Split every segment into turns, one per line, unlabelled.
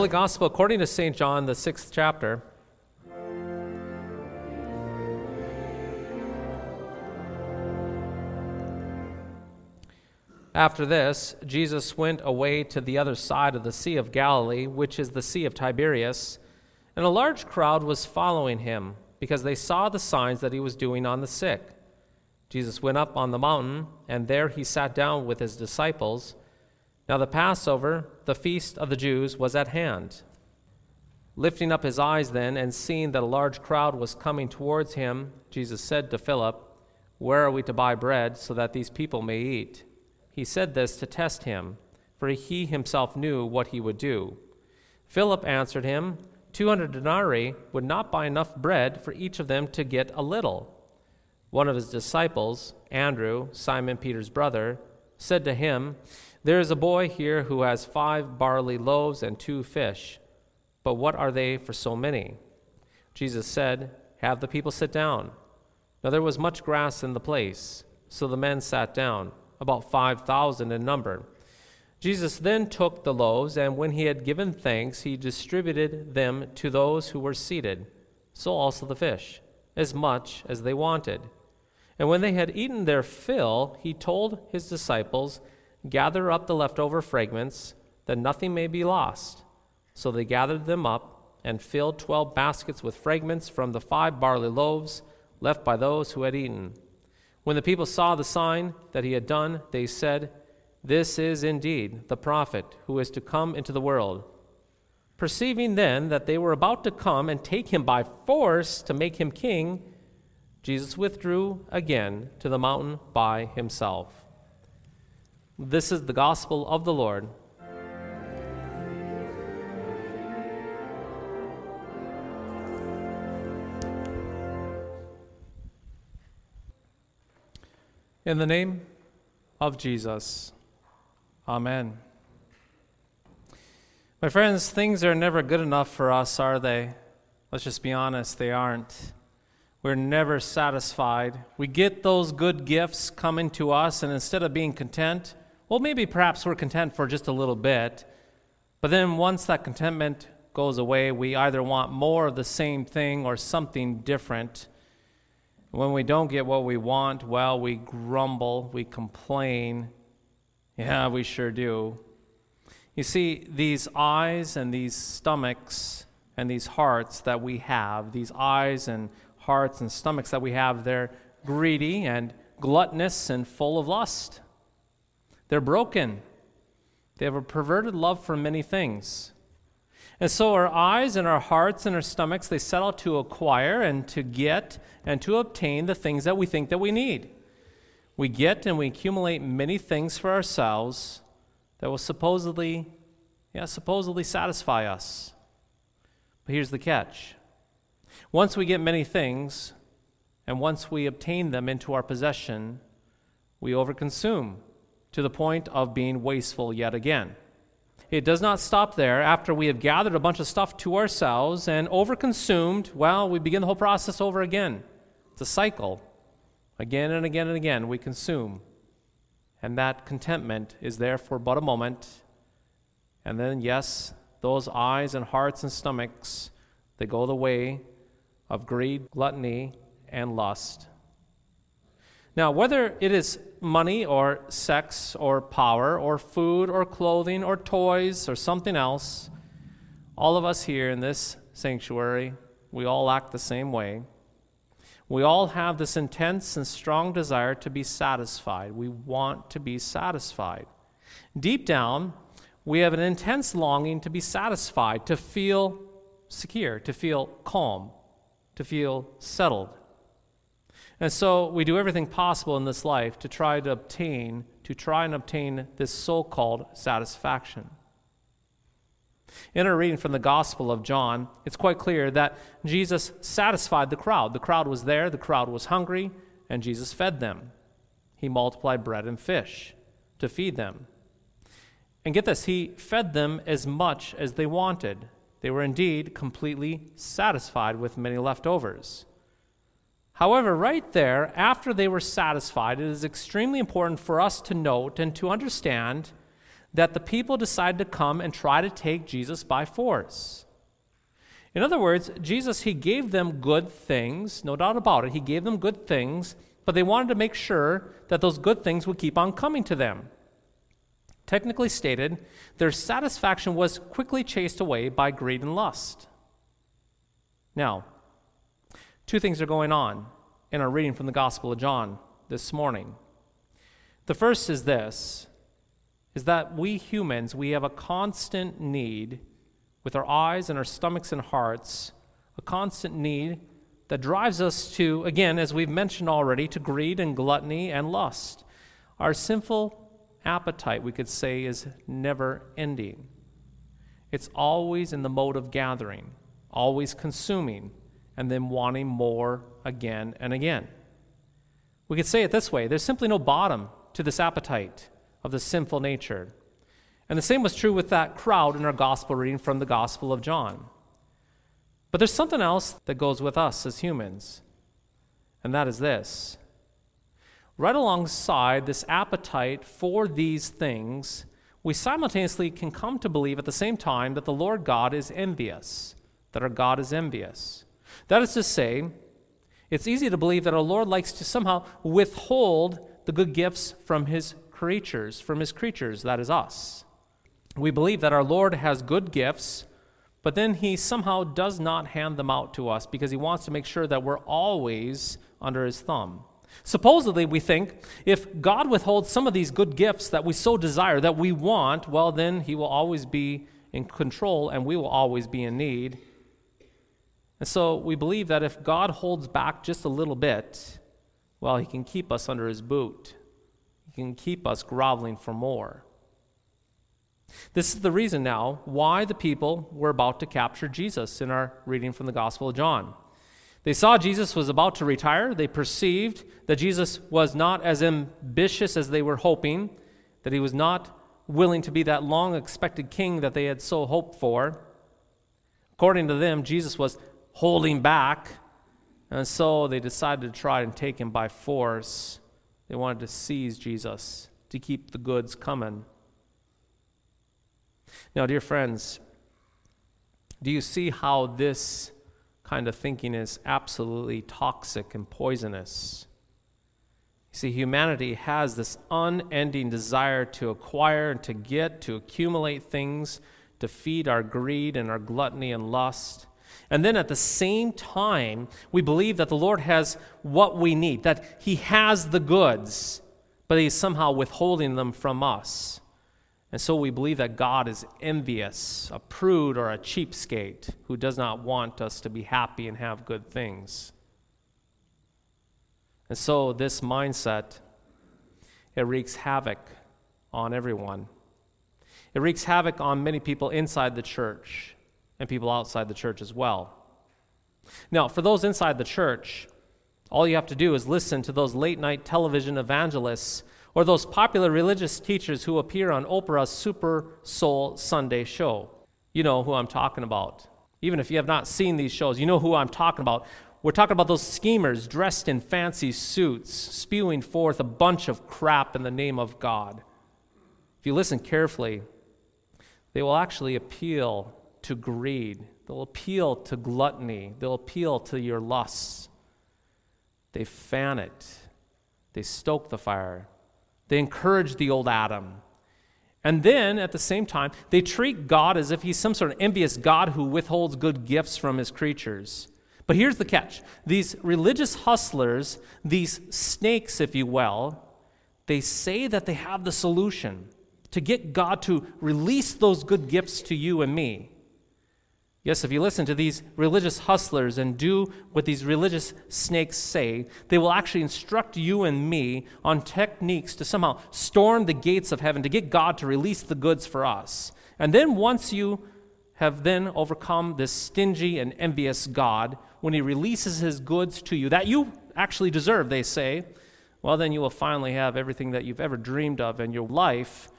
Holy Gospel according to St. John, the sixth chapter. After this, Jesus went away to the other side of the Sea of Galilee, which is the Sea of Tiberias, and a large crowd was following him, because they saw the signs that he was doing on the sick. Jesus went up on the mountain, and there he sat down with his disciples. Now the Passover, the feast of the Jews, was at hand. Lifting up his eyes then, and seeing that a large crowd was coming towards him, Jesus said to Philip, Where are we to buy bread so that these people may eat? He said this to test him, for he himself knew what he would do. Philip answered him, Two hundred denarii would not buy enough bread for each of them to get a little. One of his disciples, Andrew, Simon Peter's brother, said to him, There is a boy here who has five barley loaves and two fish, but what are they for so many? Jesus said, Have the people sit down. Now there was much grass in the place, so the men sat down about 5,000 in number. Jesus then took the loaves, and when he had given thanks, he distributed them to those who were seated, so also the fish, as much as they wanted. And when they had eaten their fill, he told his disciples, Gather up the leftover fragments, that nothing may be lost. So they gathered them up and filled twelve baskets with fragments from the five barley loaves left by those who had eaten. When the people saw the sign that he had done, they said, This is indeed the prophet who is to come into the world. Perceiving then that they were about to come and take him by force to make him king, Jesus withdrew again to the mountain by himself. This is the gospel of the Lord. In the name of Jesus, Amen. My friends, things are never good enough for us, are they? Let's just be honest, they aren't. We're never satisfied. We get those good gifts coming to us, and instead of being content, well, maybe perhaps we're content for just a little bit, but then once that contentment goes away, we either want more of the same thing or something different. When we don't get what we want, well, we grumble, we complain. Yeah, we sure do. You see, these eyes and these stomachs and these hearts that we have, these eyes and hearts and stomachs that we have, they're greedy and gluttonous and full of lust. They're broken. They have a perverted love for many things. And so our eyes and our hearts and our stomachs, they set out to acquire and to get and to obtain the things that we think that we need. We get and we accumulate many things for ourselves that will supposedly, yeah, supposedly satisfy us. But here's the catch. Once we get many things, and once we obtain them into our possession, we overconsume to the point of being wasteful yet again. It does not stop there. After we have gathered a bunch of stuff to ourselves and overconsumed, well, we begin the whole process over again. It's a cycle. Again and again and again, we consume. And that contentment is there for but a moment. And then, yes, those eyes and hearts and stomachs, they go the way of greed, gluttony, and lust. Now, whether it is money or sex or power or food or clothing or toys or something else, all of us here in this sanctuary, we all act the same way. We all have this intense and strong desire to be satisfied. We want to be satisfied. Deep down, we have an intense longing to be satisfied, to feel secure, to feel calm, to feel settled. And so we do everything possible in this life to try to obtain, to try and obtain this so called satisfaction. In our reading from the Gospel of John, it's quite clear that Jesus satisfied the crowd. The crowd was there, the crowd was hungry, and Jesus fed them. He multiplied bread and fish to feed them. And get this, he fed them as much as they wanted. They were indeed completely satisfied with many leftovers. However, right there, after they were satisfied, it is extremely important for us to note and to understand that the people decided to come and try to take Jesus by force. In other words, Jesus, he gave them good things, no doubt about it. He gave them good things, but they wanted to make sure that those good things would keep on coming to them. Technically stated, their satisfaction was quickly chased away by greed and lust. Now, two things are going on in our reading from the Gospel of John this morning. The first is this is that we humans, we have a constant need with our eyes and our stomachs and hearts, a constant need that drives us to, again, as we've mentioned already, to greed and gluttony and lust. Our sinful appetite, we could say, is never ending. It's always in the mode of gathering, always consuming, and then wanting more again and again. We could say it this way there's simply no bottom to this appetite of the sinful nature. And the same was true with that crowd in our gospel reading from the Gospel of John. But there's something else that goes with us as humans, and that is this. Right alongside this appetite for these things, we simultaneously can come to believe at the same time that the Lord God is envious, that our God is envious. That is to say, it's easy to believe that our Lord likes to somehow withhold the good gifts from his creatures, from his creatures, that is us. We believe that our Lord has good gifts, but then he somehow does not hand them out to us because he wants to make sure that we're always under his thumb. Supposedly, we think if God withholds some of these good gifts that we so desire, that we want, well, then he will always be in control and we will always be in need. And so we believe that if God holds back just a little bit, well, he can keep us under his boot. He can keep us groveling for more. This is the reason now why the people were about to capture Jesus in our reading from the Gospel of John. They saw Jesus was about to retire. They perceived that Jesus was not as ambitious as they were hoping, that he was not willing to be that long expected king that they had so hoped for. According to them, Jesus was holding back, and so they decided to try and take him by force. They wanted to seize Jesus to keep the goods coming. Now, dear friends, do you see how this kind of thinking is absolutely toxic and poisonous? You see, humanity has this unending desire to acquire and to get, to accumulate things, to feed our greed and our gluttony and lust. And then at the same time, we believe that the Lord has what we need, that He has the goods, but He's somehow withholding them from us. And so we believe that God is envious, a prude or a cheapskate who does not want us to be happy and have good things. And so this mindset, it wreaks havoc on everyone. It wreaks havoc on many people inside the church and people outside the church as well. Now, for those inside the church, all you have to do is listen to those late night television evangelists or those popular religious teachers who appear on Oprah's Super Soul Sunday show. You know who I'm talking about. Even if you have not seen these shows, you know who I'm talking about. We're talking about those schemers dressed in fancy suits, spewing forth a bunch of crap in the name of God. If you listen carefully, they will actually appeal to greed, they'll appeal to gluttony, they'll appeal to your lusts. They fan it, they stoke the fire, they encourage the old Adam. And then at the same time, they treat God as if he's some sort of envious God who withholds good gifts from his creatures. But here's the catch these religious hustlers, these snakes, if you will, they say that they have the solution to get God to release those good gifts to you and me. Yes, if you listen to these religious hustlers and do what these religious snakes say, they will actually instruct you and me on techniques to somehow storm the gates of heaven, to get God to release the goods for us. And then once you have then overcome this stingy and envious God when he releases his goods to you that you actually deserve, they say, well, then you will finally have everything that you've ever dreamed of, and your life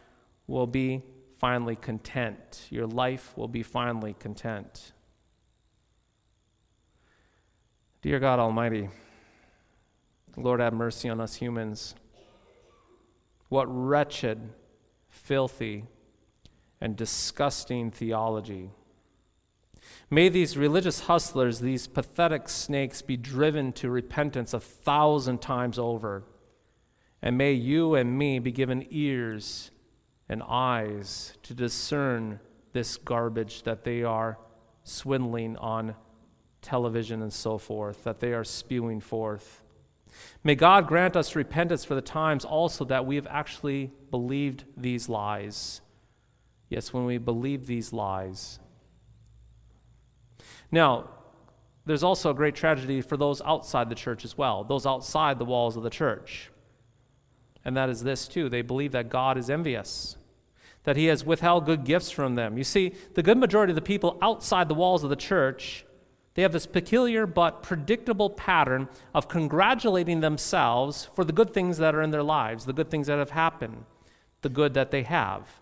will be finally content. Your life will be finally content. Dear God Almighty, Lord, have mercy on us humans. What wretched, filthy, and disgusting theology. May these religious hustlers, these pathetic snakes, be driven to repentance a thousand times over. And may you and me be given ears and eyes to discern this garbage that they are swindling on television and so forth, that they are spewing forth. May God grant us repentance for the times also that we have actually believed these lies. Yes, when we believe these lies. Now, there's also a great tragedy for those outside the church as well, those outside the walls of the church. And that is this too they believe that God is envious, that he has withheld good gifts from them. You see, the good majority of the people outside the walls of the church they have this peculiar but predictable pattern of congratulating themselves for the good things that are in their lives, the good things that have happened, the good that they have.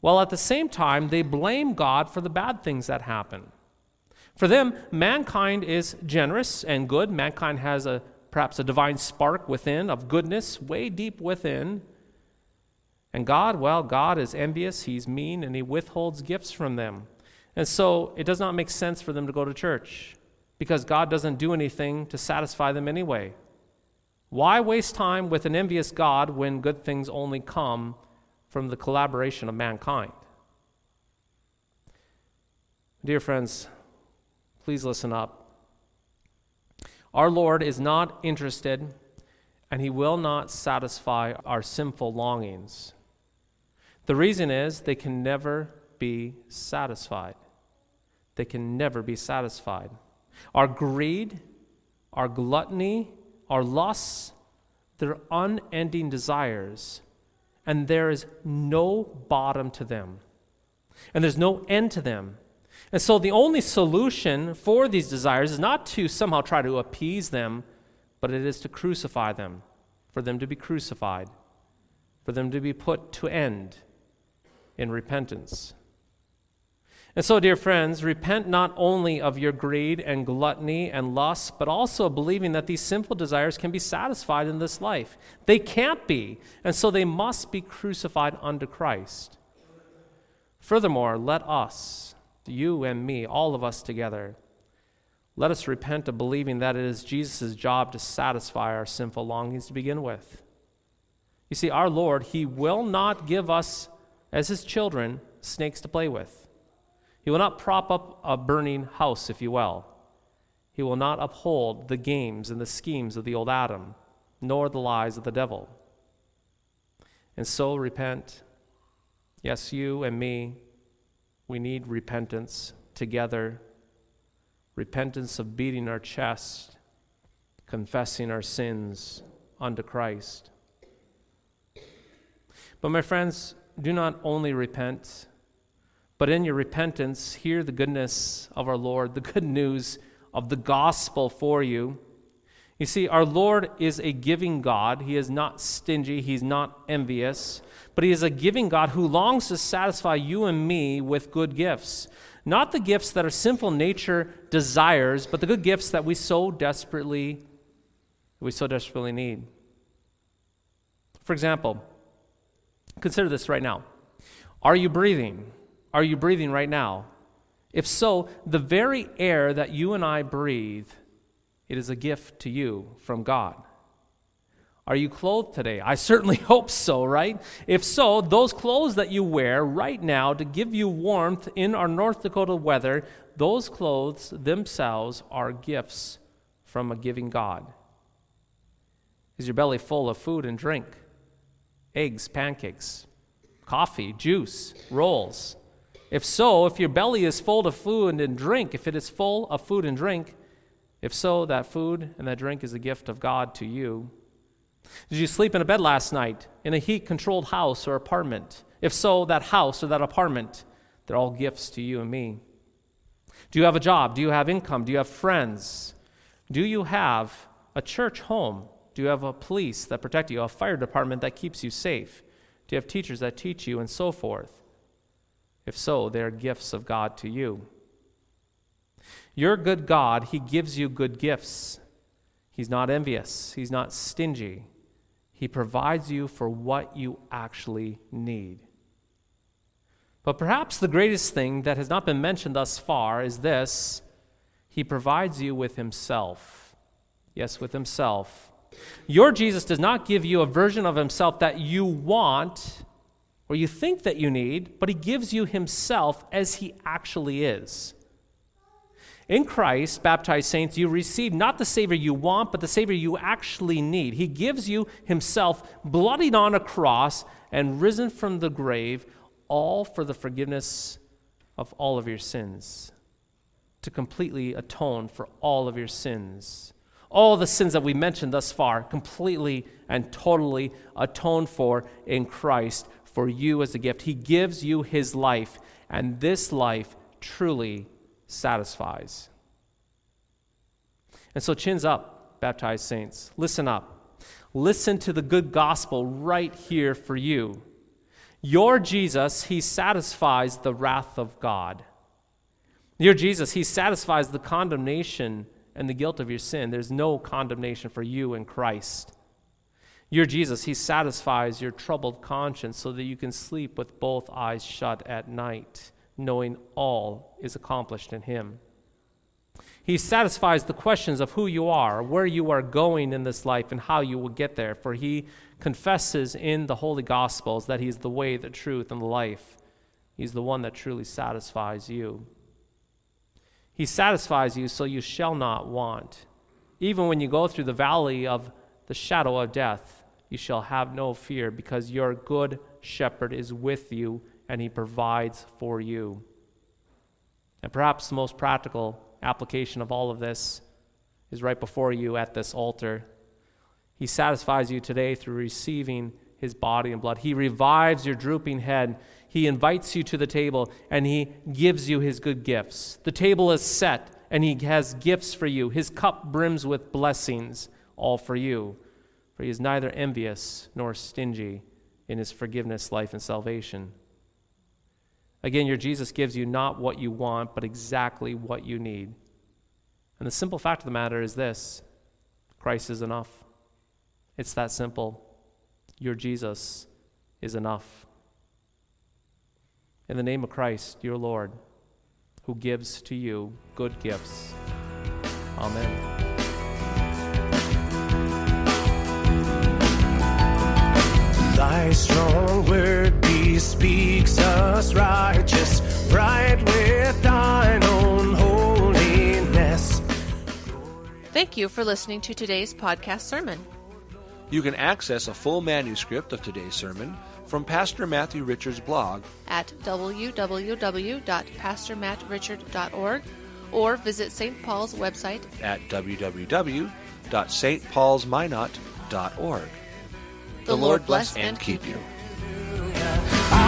While at the same time, they blame God for the bad things that happen. For them, mankind is generous and good. Mankind has a perhaps a divine spark within of goodness way deep within. And God, well, God is envious, he's mean, and he withholds gifts from them. And so it does not make sense for them to go to church because God doesn't do anything to satisfy them anyway. Why waste time with an envious God when good things only come from the collaboration of mankind? Dear friends, please listen up. Our Lord is not interested and he will not satisfy our sinful longings. The reason is they can never be satisfied they can never be satisfied. Our greed, our gluttony, our lusts, they're unending desires, and there is no bottom to them, and there's no end to them. And so, the only solution for these desires is not to somehow try to appease them, but it is to crucify them, for them to be crucified, for them to be put to end in repentance. And so, dear friends, repent not only of your greed and gluttony and lust, but also believing that these sinful desires can be satisfied in this life. They can't be, and so they must be crucified unto Christ. Furthermore, let us, you and me, all of us together, let us repent of believing that it is Jesus' job to satisfy our sinful longings to begin with. You see, our Lord, He will not give us, as His children, snakes to play with. He will not prop up a burning house, if you will. He will not uphold the games and the schemes of the old Adam, nor the lies of the devil. And so repent. Yes, you and me, we need repentance together. Repentance of beating our chest, confessing our sins unto Christ. But my friends, do not only repent but in your repentance, hear the goodness of our Lord, the good news of the gospel for you. You see, our Lord is a giving God. He is not stingy, He's not envious, but He is a giving God who longs to satisfy you and me with good gifts. Not the gifts that our sinful nature desires, but the good gifts that we so desperately we so desperately need. For example, consider this right now. Are you breathing? Are you breathing right now? If so, the very air that you and I breathe, it is a gift to you from God. Are you clothed today? I certainly hope so, right? If so, those clothes that you wear right now to give you warmth in our North Dakota weather, those clothes themselves are gifts from a giving God. Is your belly full of food and drink? Eggs, pancakes, coffee, juice, rolls? If so, if your belly is full of food and drink, if it is full of food and drink, if so, that food and that drink is a gift of God to you. Did you sleep in a bed last night in a heat controlled house or apartment? If so, that house or that apartment, They're all gifts to you and me. Do you have a job? Do you have income? Do you have friends? Do you have a church home? Do you have a police that protect you, a fire department that keeps you safe? Do you have teachers that teach you, and so forth? If so, they are gifts of God to you. Your good God, He gives you good gifts. He's not envious, He's not stingy. He provides you for what you actually need. But perhaps the greatest thing that has not been mentioned thus far is this He provides you with Himself. Yes, with Himself. Your Jesus does not give you a version of Himself that you want or you think that you need, but He gives you Himself as He actually is. In Christ, baptized saints, you receive not the Savior you want, but the Savior you actually need. He gives you Himself bloodied on a cross and risen from the grave, all for the forgiveness of all of your sins, to completely atone for all of your sins. All the sins that we mentioned thus far, completely and totally atoned for in Christ for you as a gift. He gives you His life, and this life truly satisfies. And so, chins up, baptized saints. Listen up. Listen to the good gospel right here for you. Your Jesus, he satisfies the wrath of God. Your Jesus, he satisfies the condemnation and the guilt of your sin. There's no condemnation for you in Christ. Your Jesus, he satisfies your troubled conscience so that you can sleep with both eyes shut at night knowing all is accomplished in Him. He satisfies the questions of who you are, where you are going in this life, and how you will get there, for He confesses in the Holy Gospels that He is the way, the truth, and the life. He's the one that truly satisfies you. He satisfies you so you shall not want. Even when you go through the valley of the shadow of death, you shall have no fear, because your good shepherd is with you and He provides for you. And perhaps the most practical application of all of this is right before you at this altar. He satisfies you today through receiving His body and blood. He revives your drooping head. He invites you to the table and He gives you His good gifts. The table is set and He has gifts for you. His cup brims with blessings, all for you. For He is neither envious nor stingy in His forgiveness, life, and salvation. Again, your Jesus gives you not what you want, but exactly what you need. And the simple fact of the matter is this Christ is enough. It's that simple. Your Jesus is enough. In the name of Christ, your Lord, who gives to you good gifts. Amen.
Thy strong word bespeaks us righteous, right with thine own holiness.
Thank you for listening to today's podcast sermon.
You can access a full manuscript of today's sermon from Pastor Matthew Richard's blog
at www.pastormattrichard.org or visit St. Paul's website
at www.stpaulsminot.org.
The, Lord bless and keep you.
I